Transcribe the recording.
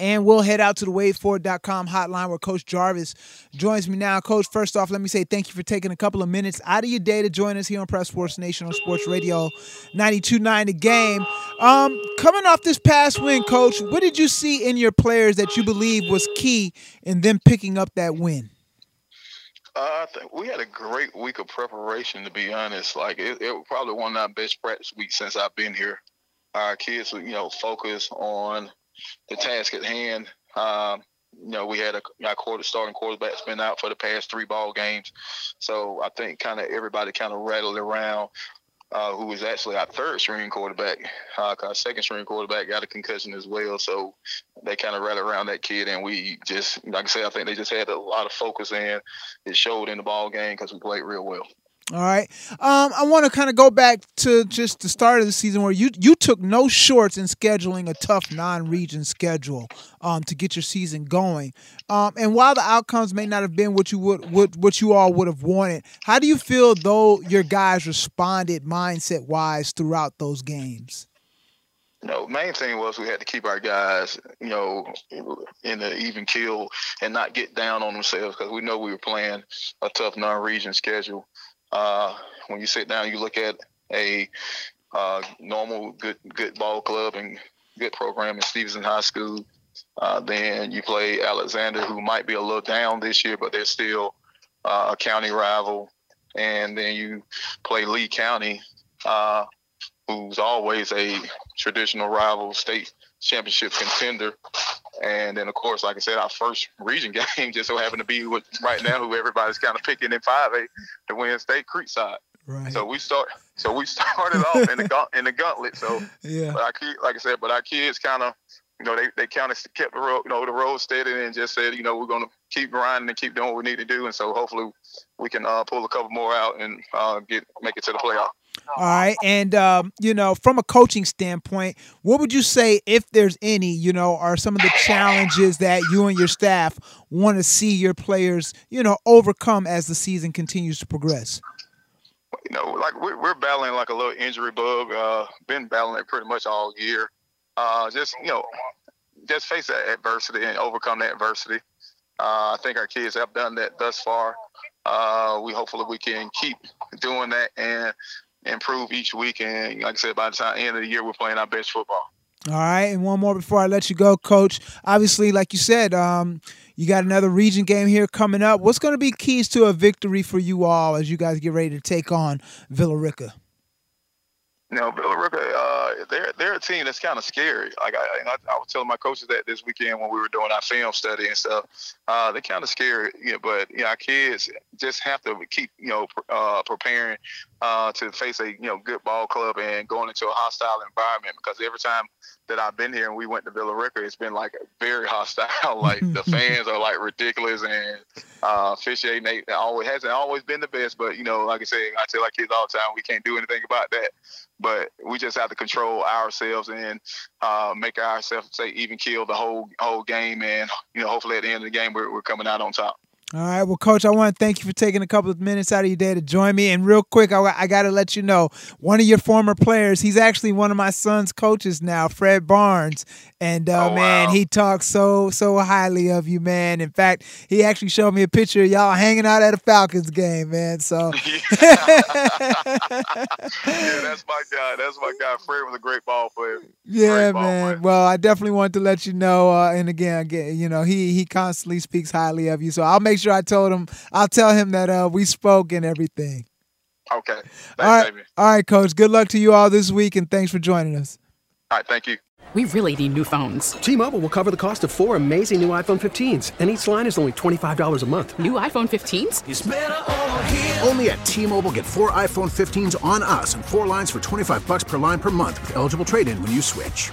And we'll head out to the waitfor.com hotline where Coach Jarvis joins me now. Coach, first off, let me say thank you for taking a couple of minutes out of your day to join us here on Prep Sports Nation on Sports Radio 92.9 The Game. Um, coming off this past win, Coach, what did you see in your players that you believe was key in them picking up that win? Uh, we had a great week of preparation, to be honest. Like it, it probably one of our best practice weeks since I've been here. Our kids, you know, focus on the task at hand. Um, you know, we had a our quarter starting quarterback's been out for the past three ball games, so I think kind of everybody kind of rattled around. Uh, who was actually our third string quarterback? Uh, our second string quarterback got a concussion as well, so they kind of rattled around that kid, and we just, like I said, I think they just had a lot of focus, and it showed in the ball game because we played real well. All right. Um, I want to kind of go back to just the start of the season where you you took no shorts in scheduling a tough non-region schedule um, to get your season going. Um, and while the outcomes may not have been what you would, would what you all would have wanted, how do you feel though your guys responded mindset wise throughout those games? you know, main thing was we had to keep our guys, you know, in the even kill and not get down on themselves because we know we were playing a tough non-region schedule. Uh, when you sit down, you look at a uh, normal good good ball club and good program in Stephenson High School. Uh, then you play Alexander, who might be a little down this year, but they're still uh, a county rival. And then you play Lee County, uh, who's always a traditional rival, state championship contender. And then, of course, like I said, our first region game just so happened to be with right now who everybody's kind of picking in 5A to win State Creekside. Right. So we start. So we started off in the gaunt, in the gauntlet. So, yeah. but our kid, like I said, but our kids kind of, you know, they they kind of kept the road, you know, the road steady and just said, you know, we're gonna keep grinding and keep doing what we need to do. And so hopefully we can uh, pull a couple more out and uh, get make it to the playoff. All right. And, um, you know, from a coaching standpoint, what would you say, if there's any, you know, are some of the challenges that you and your staff want to see your players, you know, overcome as the season continues to progress? You know, like we're, we're battling like a little injury bug. Uh, been battling it pretty much all year. Uh, just, you know, just face that adversity and overcome that adversity. Uh, I think our kids have done that thus far. Uh, we hopefully we can keep doing that and improve each week. And like I said, by the time end of the year, we're playing our best football. All right, and one more before I let you go, Coach. Obviously, like you said, um, you got another region game here coming up. What's going to be keys to a victory for you all as you guys get ready to take on Villa Rica? You know, Villa uh, they're they're a team that's kind of scary. Like I, I, I was telling my coaches that this weekend when we were doing our film study and stuff. Uh, they're kind of scary, you know, but you know, our kids just have to keep you know uh, preparing uh, to face a you know good ball club and going into a hostile environment because every time that I've been here and we went to Villa it's been like very hostile. like the fans are like ridiculous and uh, officiating they always hasn't always been the best, but you know, like I said, I tell our kids all the time we can't do anything about that. But we just have to control ourselves and uh, make ourselves say even kill the whole whole game, and you know, hopefully at the end of the game we're, we're coming out on top. All right. Well, Coach, I want to thank you for taking a couple of minutes out of your day to join me. And real quick, I, I got to let you know one of your former players, he's actually one of my son's coaches now, Fred Barnes. And uh, Oh, man, wow. he talks so, so highly of you, man. In fact, he actually showed me a picture of y'all hanging out at a Falcons game, man. So, yeah, that's my guy. That's my guy. Fred was a great ball player. Yeah, ball man. player. Well, I definitely want to let you know. Uh, and again, again, you know, he he constantly speaks highly of you. So I'll make sure I told him. I'll tell him that uh, we spoke and everything. Okay. Thanks, all right, baby. all right, Coach. Good luck to you all this week, and thanks for joining us. All right. Thank you. We really need new phones. T-Mobile will cover the cost of four amazing new iPhone 15s, and each line is only $25 a month. New iPhone 15s? Only at T-Mobile get four iPhone 15s on us and four lines for 25 bucks per line per month with eligible trade-in when you switch.